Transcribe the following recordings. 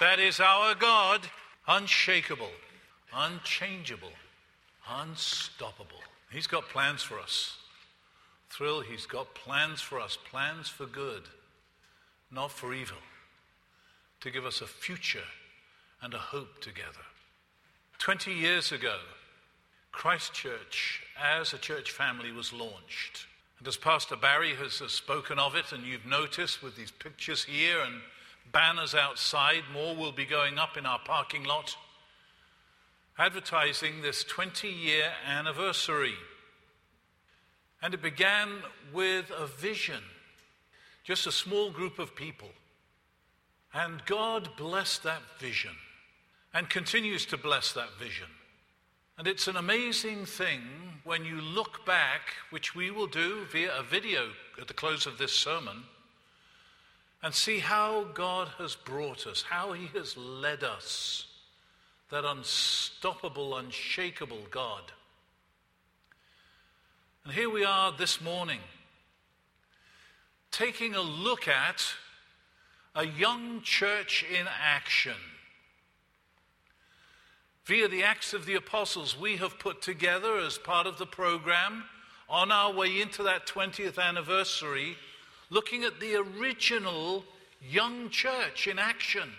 That is our God, unshakable, unchangeable, unstoppable. He's got plans for us. Thrill, He's got plans for us, plans for good, not for evil, to give us a future and a hope together. 20 years ago, Christchurch, as a church family, was launched. And as Pastor Barry has spoken of it, and you've noticed with these pictures here and banners outside, more will be going up in our parking lot, advertising this 20 year anniversary. And it began with a vision, just a small group of people. And God blessed that vision and continues to bless that vision. And it's an amazing thing when you look back, which we will do via a video at the close of this sermon, and see how God has brought us, how He has led us, that unstoppable, unshakable God. And here we are this morning, taking a look at a young church in action via the Acts of the Apostles we have put together as part of the program on our way into that 20th anniversary, looking at the original young church in action,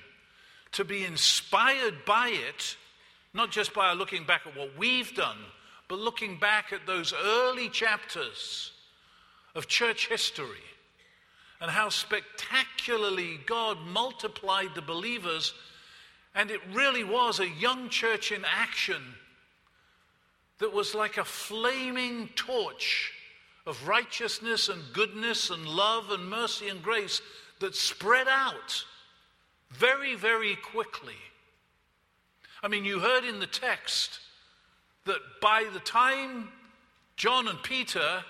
to be inspired by it, not just by looking back at what we've done, but looking back at those early chapters of church history and how spectacularly God multiplied the believers. And it really was a young church in action that was like a flaming torch of righteousness and goodness and love and mercy and grace that spread out very, very quickly. I mean, you heard in the text that by the time John and Peter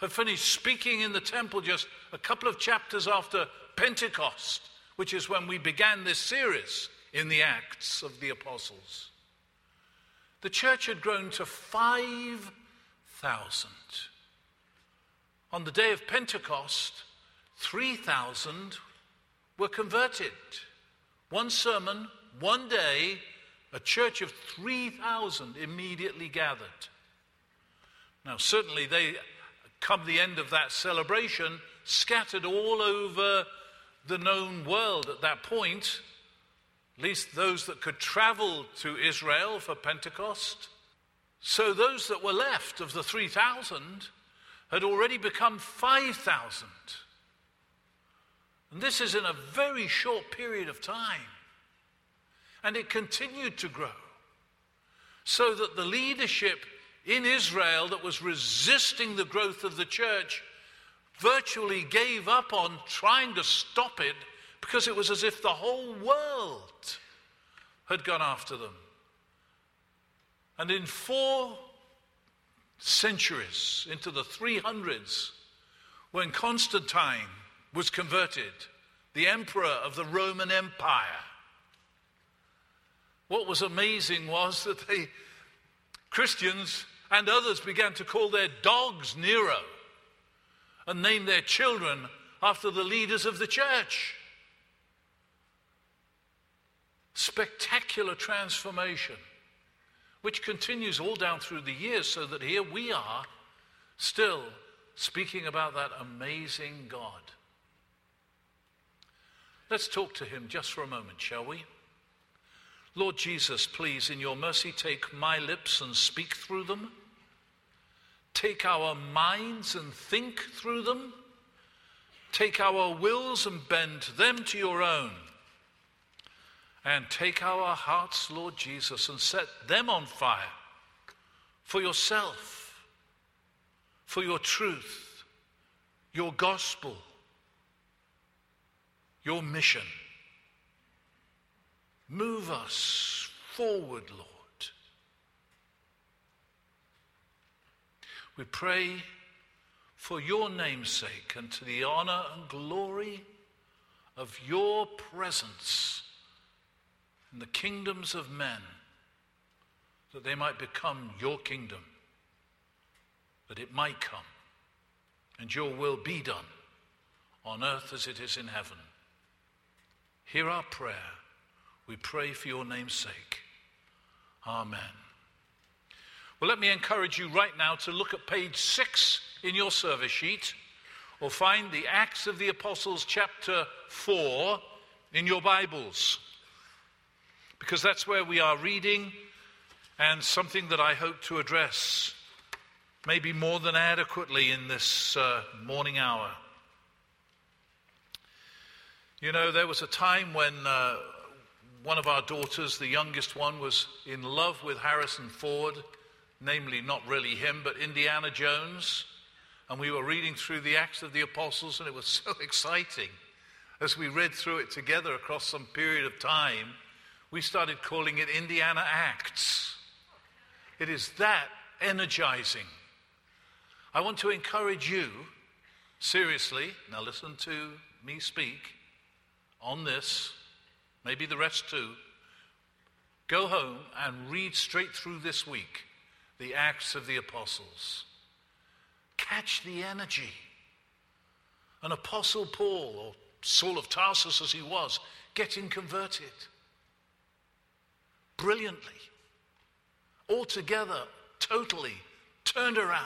had finished speaking in the temple just a couple of chapters after Pentecost, which is when we began this series, in the Acts of the Apostles. The church had grown to 5,000. On the day of Pentecost, 3,000 were converted. One sermon, one day, a church of 3,000 immediately gathered. Now, certainly, they, come the end of that celebration, scattered all over the known world at that point at least those that could travel to Israel for Pentecost. So those that were left of the 3,000 had already become 5,000. And this is in a very short period of time. And it continued to grow. So that the leadership in Israel that was resisting the growth of the church virtually gave up on trying to stop it because it was as if the whole world had gone after them. And in four centuries, into the 300s, when Constantine was converted, the emperor of the Roman Empire, what was amazing was that the Christians and others began to call their dogs Nero and name their children after the leaders of the church. Spectacular transformation, which continues all down through the years, so that here we are still speaking about that amazing God. Let's talk to him just for a moment, shall we? Lord Jesus, please, in your mercy, take my lips and speak through them. Take our minds and think through them. Take our wills and bend them to your own. And take our hearts, Lord Jesus, and set them on fire for yourself, for your truth, your gospel, your mission. Move us forward, Lord. We pray for your name's sake and to the honor and glory of your presence in the kingdoms of men, that they might become your kingdom, that it might come, and your will be done on earth as it is in heaven. Hear our prayer. We pray for your name's sake. Amen. Well, let me encourage you right now to look at page six in your service sheet or find the Acts of the Apostles, chapter 4, in your Bibles. Because that's where we are reading and something that I hope to address maybe more than adequately in this uh, morning hour. You know, there was a time when uh, one of our daughters, the youngest one, was in love with Harrison Ford, namely, not really him, but Indiana Jones. And we were reading through the Acts of the Apostles, and it was so exciting. As we read through it together across some period of time, we started calling it Indiana Acts. It is that energizing. I want to encourage you, seriously, now listen to me speak on this, maybe the rest too. Go home and read straight through this week the Acts of the Apostles. Catch the energy. An Apostle Paul, or Saul of Tarsus as he was, getting converted brilliantly, altogether, totally turned around.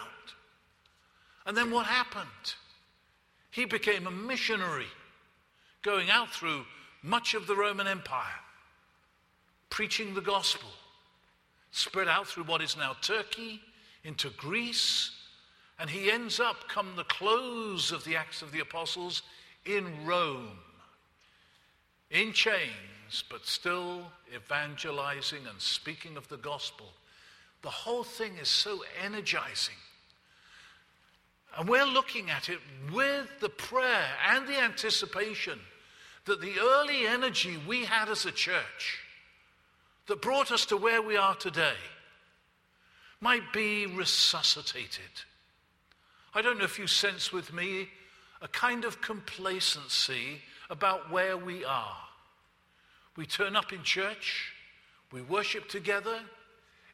And then what happened? He became a missionary going out through much of the Roman Empire, preaching the gospel, spread out through what is now Turkey, into Greece, and he ends up, come the close of the Acts of the Apostles, in Rome, in chains, but still evangelizing and speaking of the gospel. The whole thing is so energizing. And we're looking at it with the prayer and the anticipation that the early energy we had as a church that brought us to where we are today might be resuscitated. I don't know if you sense with me a kind of complacency about where we are. We turn up in church, we worship together,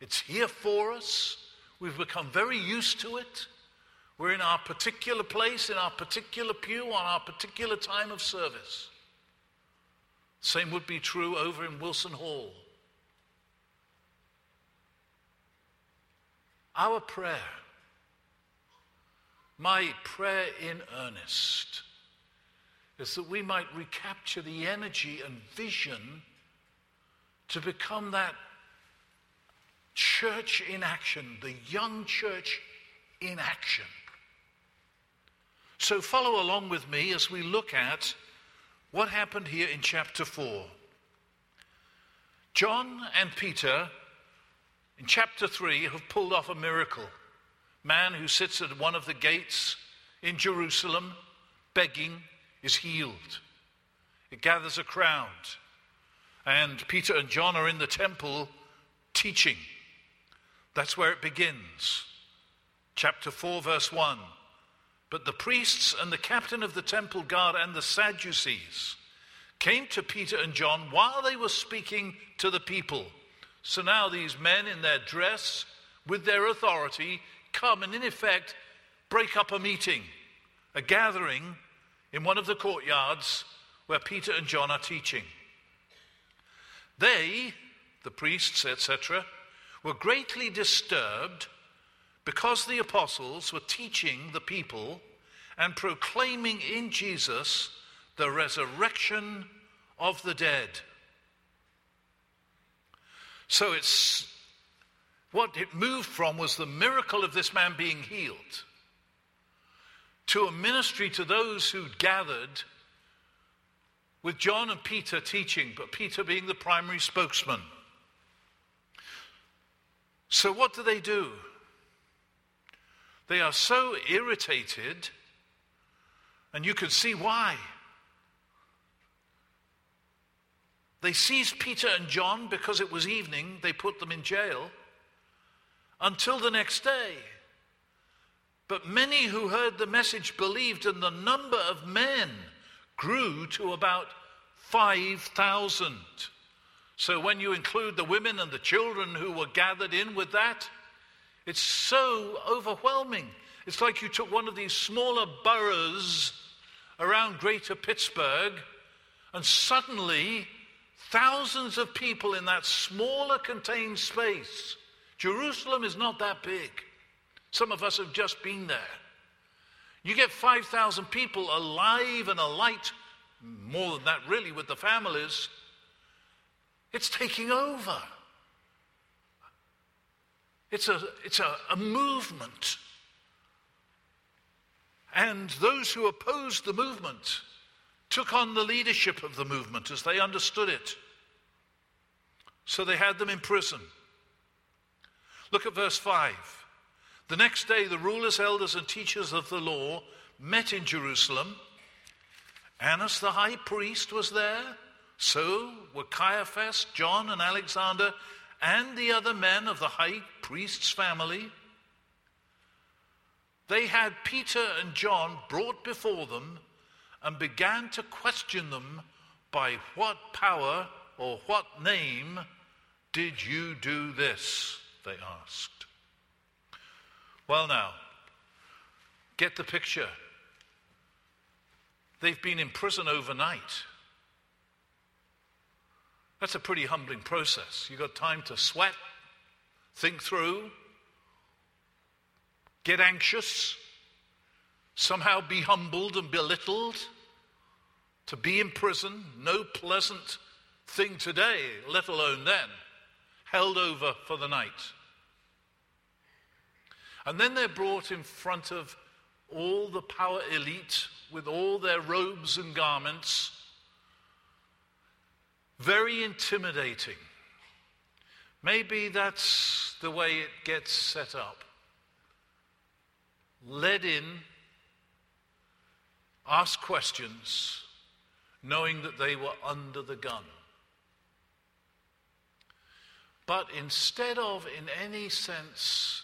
it's here for us, we've become very used to it. We're in our particular place, in our particular pew, on our particular time of service. Same would be true over in Wilson Hall. Our prayer, my prayer in earnest, is that we might recapture the energy and vision to become that church in action, the young church in action. So follow along with me as we look at what happened here in chapter 4. John and Peter in chapter 3 have pulled off a miracle. Man who sits at one of the gates in Jerusalem begging is healed. It gathers a crowd. And Peter and John are in the temple teaching. That's where it begins. Chapter 4, verse 1. But the priests and the captain of the temple guard and the Sadducees came to Peter and John while they were speaking to the people. So now these men in their dress, with their authority, come and in effect break up a meeting, a gathering in one of the courtyards where Peter and John are teaching. They, the priests, etc., were greatly disturbed because the apostles were teaching the people and proclaiming in Jesus the resurrection of the dead. So it's what it moved from was the miracle of this man being healed to a ministry to those who'd gathered with John and Peter teaching, but Peter being the primary spokesman. So, what do they do? They are so irritated, and you can see why. They seized Peter and John because it was evening, they put them in jail until the next day. But many who heard the message believed, and the number of men grew to about 5,000. So when you include the women and the children who were gathered in with that, it's so overwhelming. It's like you took one of these smaller boroughs around greater Pittsburgh, and suddenly Thousands of people in that smaller contained space. Jerusalem is not that big. Some of us have just been there. You get 5,000 people alive and alight, more than that, really, with the families. It's taking over. It's a, it's a, a movement. And those who opposed the movement took on the leadership of the movement as they understood it. So they had them in prison. Look at verse 5. The next day, the rulers, elders, and teachers of the law met in Jerusalem. Annas the high priest was there. So were Caiaphas, John, and Alexander, and the other men of the high priest's family. They had Peter and John brought before them and began to question them by what power or what name did you do this? They asked. Well, now, get the picture. They've been in prison overnight. That's a pretty humbling process. You've got time to sweat, think through, get anxious, somehow be humbled and belittled. To be in prison, no pleasant thing today, let alone then, held over for the night. And then they're brought in front of all the power elite with all their robes and garments. Very intimidating. Maybe that's the way it gets set up. Led in, ask questions, knowing that they were under the gun. But instead of, in any sense,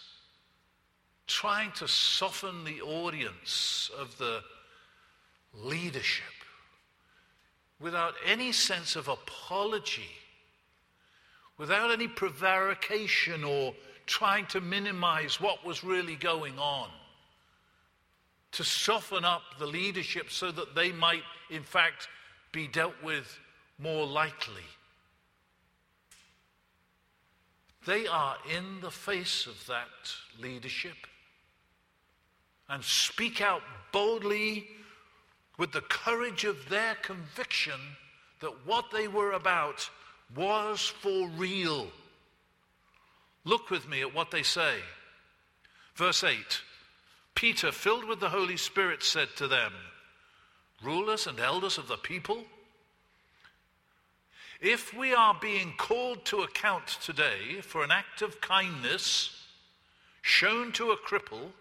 trying to soften the audience of the leadership without any sense of apology, without any prevarication or trying to minimize what was really going on, to soften up the leadership so that they might, in fact, be dealt with more lightly. They are in the face of that leadership and speak out boldly with the courage of their conviction that what they were about was for real. Look with me at what they say. Verse 8 Peter, filled with the Holy Spirit, said to them, Rulers and elders of the people, if we are being called to account today for an act of kindness shown to a cripple,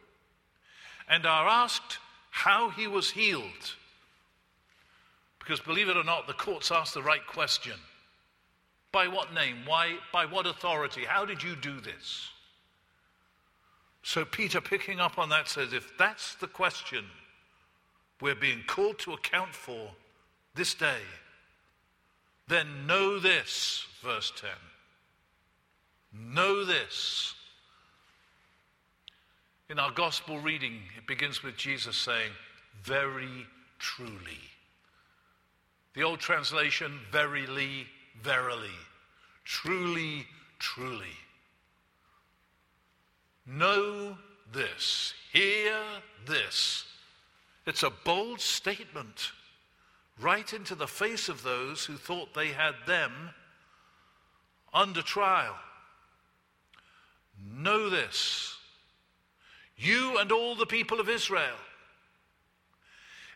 and are asked how he was healed. Because believe it or not, the courts asked the right question. By what name? Why? By what authority? How did you do this? So Peter, picking up on that, says, if that's the question we're being called to account for this day, then know this, verse 10. Know this in our gospel reading, it begins with Jesus saying, Very truly. The old translation, verily, verily. Truly, truly. Know this. Hear this. It's a bold statement right into the face of those who thought they had them under trial. Know this you and all the people of Israel.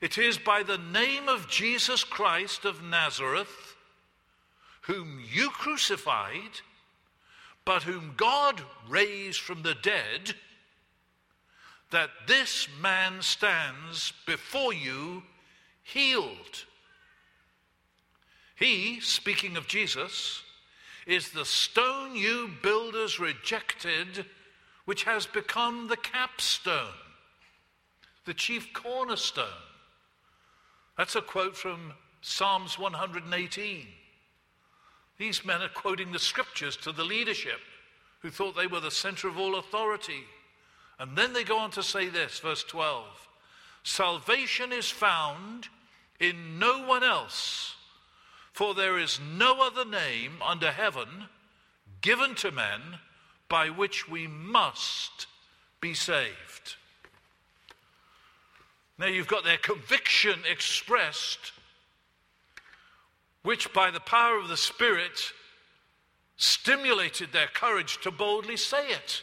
It is by the name of Jesus Christ of Nazareth, whom you crucified, but whom God raised from the dead, that this man stands before you healed. He, speaking of Jesus, is the stone you builders rejected which has become the capstone, the chief cornerstone. That's a quote from Psalms 118. These men are quoting the scriptures to the leadership who thought they were the center of all authority. And then they go on to say this, verse 12 Salvation is found in no one else, For there is no other name under heaven given to men by which we must be saved. Now you've got their conviction expressed, which by the power of the Spirit stimulated their courage to boldly say it.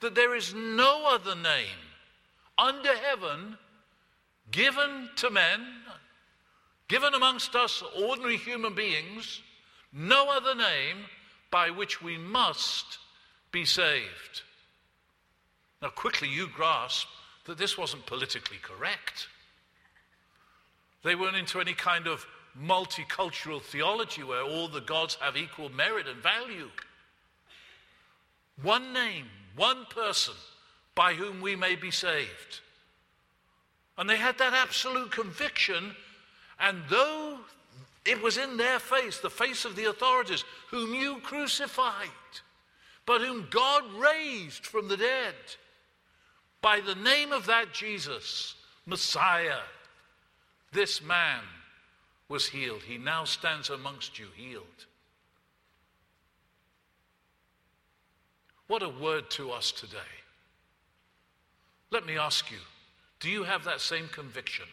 That there is no other name under heaven given to men, given amongst us ordinary human beings, no other name by which we must be saved. Now, quickly you grasp that this wasn't politically correct. They weren't into any kind of multicultural theology where all the gods have equal merit and value. One name, one person by whom we may be saved. And they had that absolute conviction, and though it was in their face, the face of the authorities, whom you crucified, but whom God raised from the dead, by the name of that Jesus, Messiah, this man was healed. He now stands amongst you healed. What a word to us today. Let me ask you do you have that same conviction?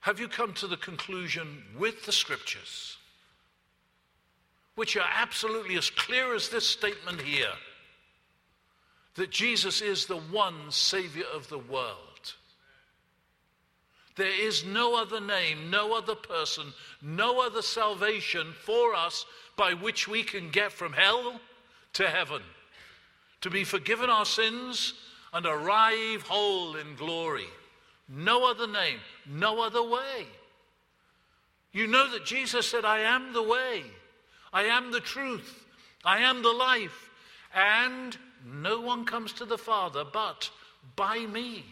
Have you come to the conclusion with the scriptures, which are absolutely as clear as this statement here, that Jesus is the one Savior of the world? There is no other name, no other person, no other salvation for us by which we can get from hell to heaven, to be forgiven our sins and arrive whole in glory. No other name, no other way. You know that Jesus said, I am the way, I am the truth, I am the life, and no one comes to the Father but by me.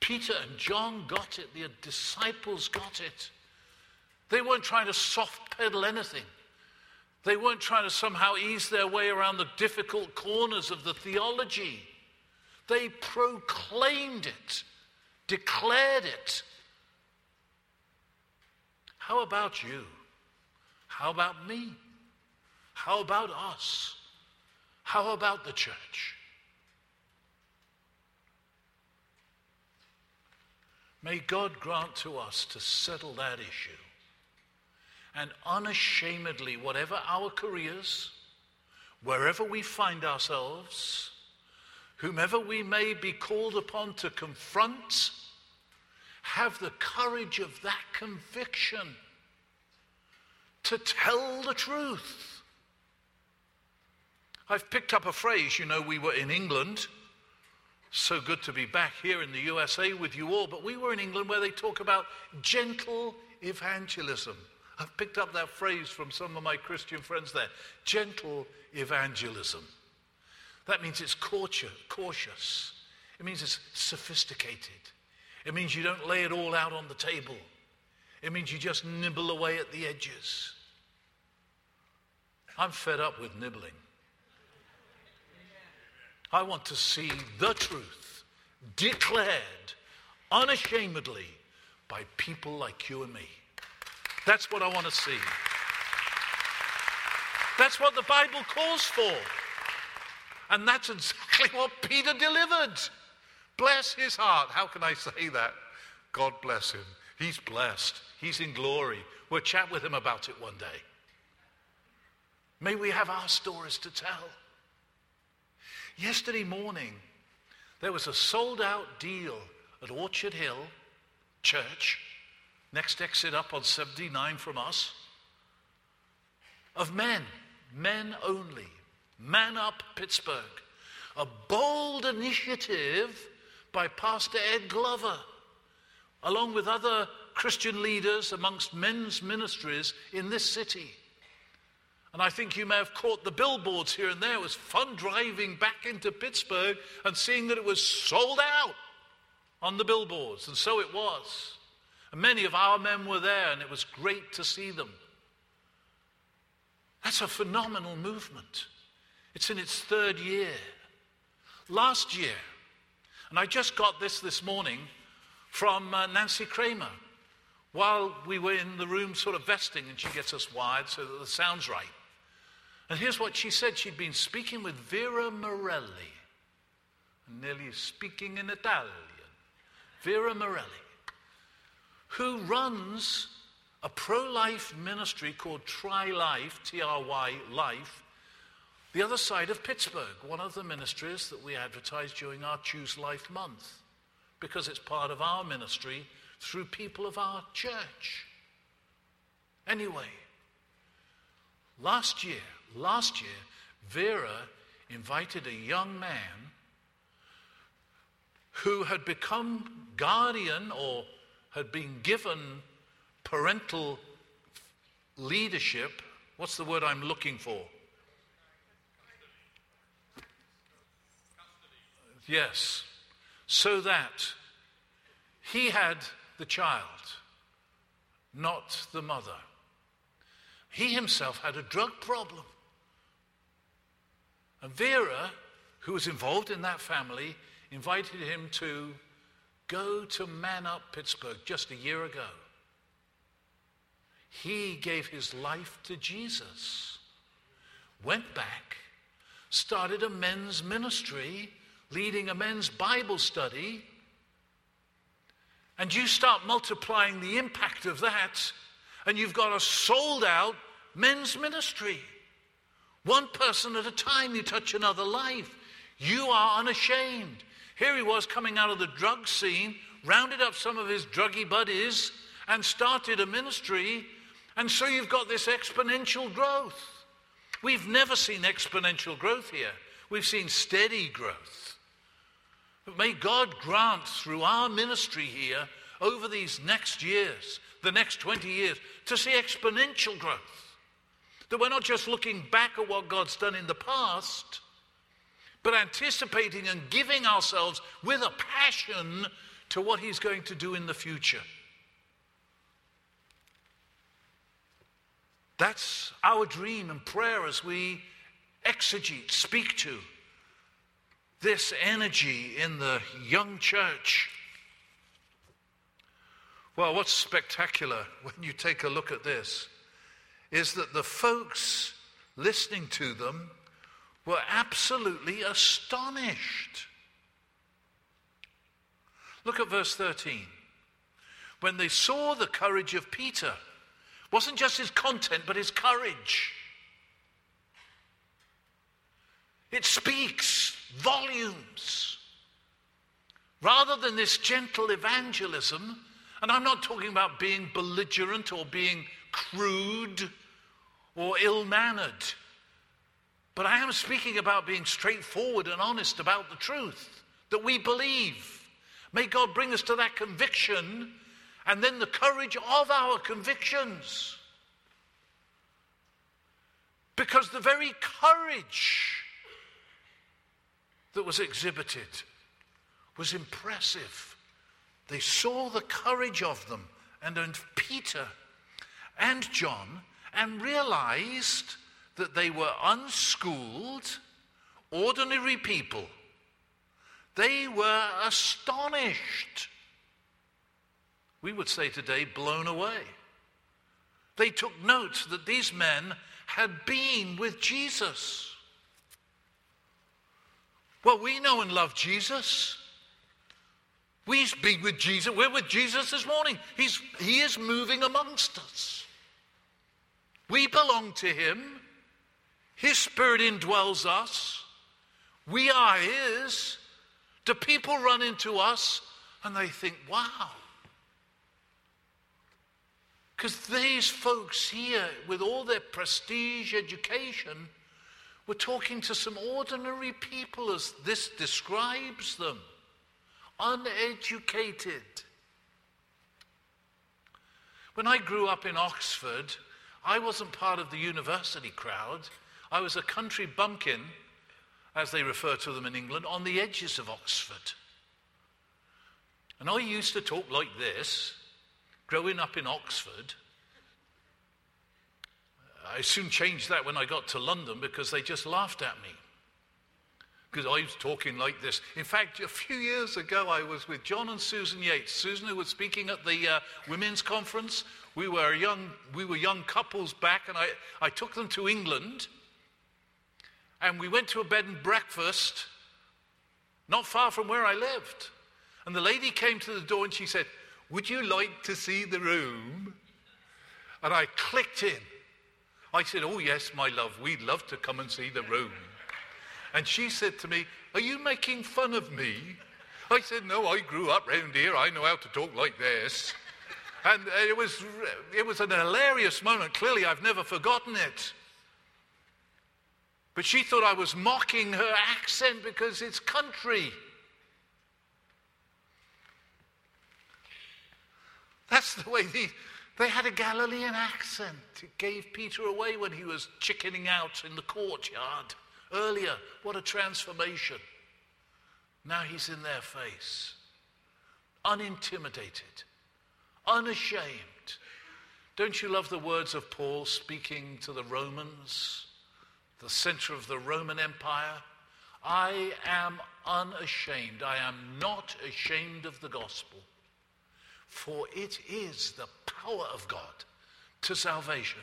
Peter and John got it, the disciples got it. They weren't trying to soft pedal anything. They weren't trying to somehow ease their way around the difficult corners of the theology. They proclaimed it, declared it. How about you? How about me? How about us? How about the church? May God grant to us to settle that issue. And unashamedly, whatever our careers, wherever we find ourselves, whomever we may be called upon to confront, have the courage of that conviction to tell the truth. I've picked up a phrase, you know, we were in England so good to be back here in the USA with you all, but we were in England where they talk about gentle evangelism. I've picked up that phrase from some of my Christian friends there gentle evangelism. That means it's cautious, it means it's sophisticated, it means you don't lay it all out on the table, it means you just nibble away at the edges. I'm fed up with nibbling. I want to see the truth declared unashamedly by people like you and me. That's what I want to see. That's what the Bible calls for. And that's exactly what Peter delivered. Bless his heart. How can I say that? God bless him. He's blessed. He's in glory. We'll chat with him about it one day. May we have our stories to tell. Yesterday morning, there was a sold out deal at Orchard Hill Church, next exit up on 79 from us, of men, men only. Man Up Pittsburgh. A bold initiative by Pastor Ed Glover, along with other Christian leaders amongst men's ministries in this city. And I think you may have caught the billboards here and there. It was fun driving back into Pittsburgh and seeing that it was sold out on the billboards. And so it was. And many of our men were there, and it was great to see them. That's a phenomenal movement. It's in its third year. Last year, and I just got this this morning from uh, Nancy Kramer while we were in the room sort of vesting, and she gets us wired so that the sound's right. And here's what she said she'd been speaking with Vera Morelli, nearly speaking in Italian. Vera Morelli, who runs a pro life ministry called Try Life, T R Y Life, the other side of Pittsburgh, one of the ministries that we advertise during our Choose Life month, because it's part of our ministry through people of our church. Anyway, last year, last year, Vera invited a young man who had become guardian or had been given parental leadership. What's the word I'm looking for? Yes. So that he had the child, not the mother. He himself had a drug problem. And Vera, who was involved in that family, invited him to go to Man Up Pittsburgh just a year ago. He gave his life to Jesus, went back, started a men's ministry, leading a men's Bible study and you start multiplying the impact of that, and you've got a sold out men's ministry. One person at a time, you touch another life. You are unashamed. Here he was coming out of the drug scene, rounded up some of his druggy buddies, and started a ministry. And so you've got this exponential growth. We've never seen exponential growth here, we've seen steady growth. But may God grant through our ministry here over these next years, the next 20 years, to see exponential growth. That we're not just looking back at what God's done in the past, but anticipating and giving ourselves with a passion to what He's going to do in the future. That's our dream and prayer as we exegete, speak to this energy in the young church. Well, what's spectacular when you take a look at this is that the folks listening to them were absolutely astonished. Look at verse 13. When they saw the courage of Peter, wasn't just his content, but his courage. It speaks volumes. Rather than this gentle evangelism, and I'm not talking about being belligerent or being crude or ill mannered, but I am speaking about being straightforward and honest about the truth that we believe. May God bring us to that conviction and then the courage of our convictions. Because the very courage that was exhibited was impressive. They saw the courage of them and of Peter and John and realized that they were unschooled, ordinary people. They were astonished. We would say today, blown away. They took note that these men had been with Jesus. Well, we know and love Jesus. We've been with Jesus. We're with Jesus this morning. He's, he is moving amongst us. We belong to Him. His Spirit indwells us. We are His. Do people run into us and they think, wow? Because these folks here, with all their prestige education, we're talking to some ordinary people as this describes them uneducated. When I grew up in Oxford, I wasn't part of the university crowd. I was a country bumpkin, as they refer to them in England, on the edges of Oxford. And I used to talk like this, growing up in Oxford. I soon changed that when I got to London because they just laughed at me. because I was talking like this. In fact, a few years ago, I was with John and Susan Yates. Susan, who was speaking at the uh, women's conference, we were young, we were young couples back, and I, I took them to England, and we went to a bed and breakfast not far from where I lived. And the lady came to the door and she said, Would you like to see the room? And I clicked in. I said, Oh, yes, my love, we'd love to come and see the room. And she said to me, Are you making fun of me? I said, No, I grew up round here. I know how to talk like this. And it was, it was an hilarious moment. Clearly, I've never forgotten it. But she thought I was mocking her accent because it's country. That's the way they, they had a Galilean accent. It gave Peter away when he was chickening out in the courtyard earlier. What a transformation. Now he's in their face, unintimidated, unashamed. Don't you love the words of Paul speaking to the Romans, the center of the Roman Empire? I am unashamed. I am not ashamed of the gospel. For it is the power of God to salvation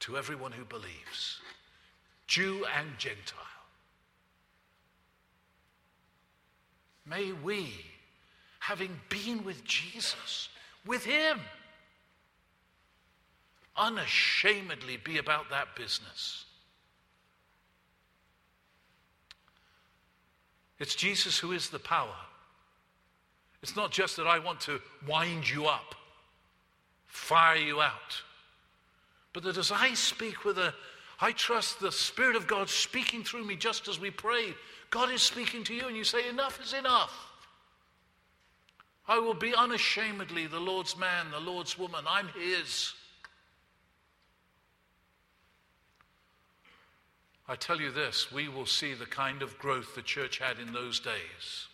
to everyone who believes, Jew and Gentile. May we, having been with Jesus, with Him, unashamedly be about that business. It's Jesus who is the power. It's not just that I want to wind you up, fire you out, but that as I speak with a, I trust the Spirit of God speaking through me just as we pray. God is speaking to you, and you say, Enough is enough. I will be unashamedly the Lord's man, the Lord's woman. I'm His. I tell you this, we will see the kind of growth the church had in those days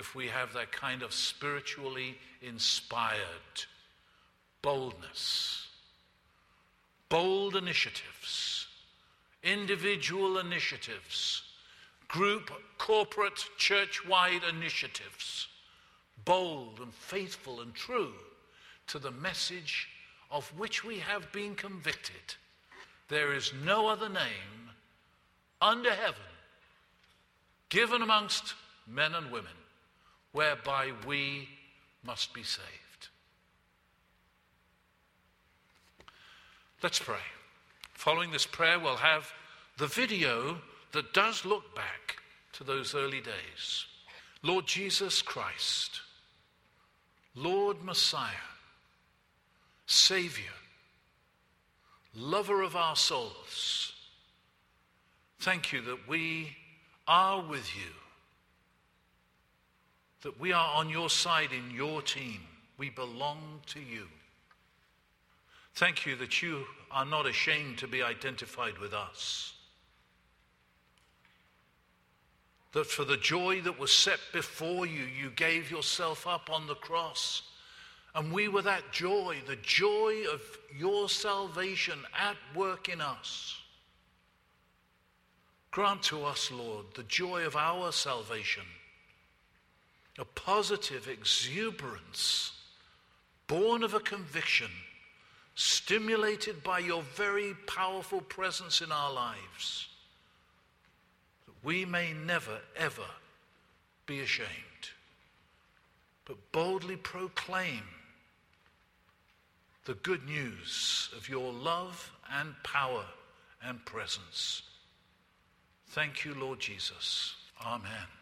if we have that kind of spiritually inspired boldness, bold initiatives, individual initiatives, group, corporate, church wide initiatives, bold and faithful and true to the message of which we have been convicted. There is no other name under heaven given amongst men and women whereby we must be saved. Let's pray. Following this prayer, we'll have the video that does look back to those early days. Lord Jesus Christ, Lord Messiah, Savior, lover of our souls, thank you that we are with you that we are on your side in your team. We belong to you. Thank you that you are not ashamed to be identified with us. That for the joy that was set before you, you gave yourself up on the cross. And we were that joy, the joy of your salvation at work in us. Grant to us, Lord, the joy of our salvation a positive exuberance born of a conviction, stimulated by your very powerful presence in our lives, that we may never, ever be ashamed, but boldly proclaim the good news of your love and power and presence. Thank you, Lord Jesus. Amen.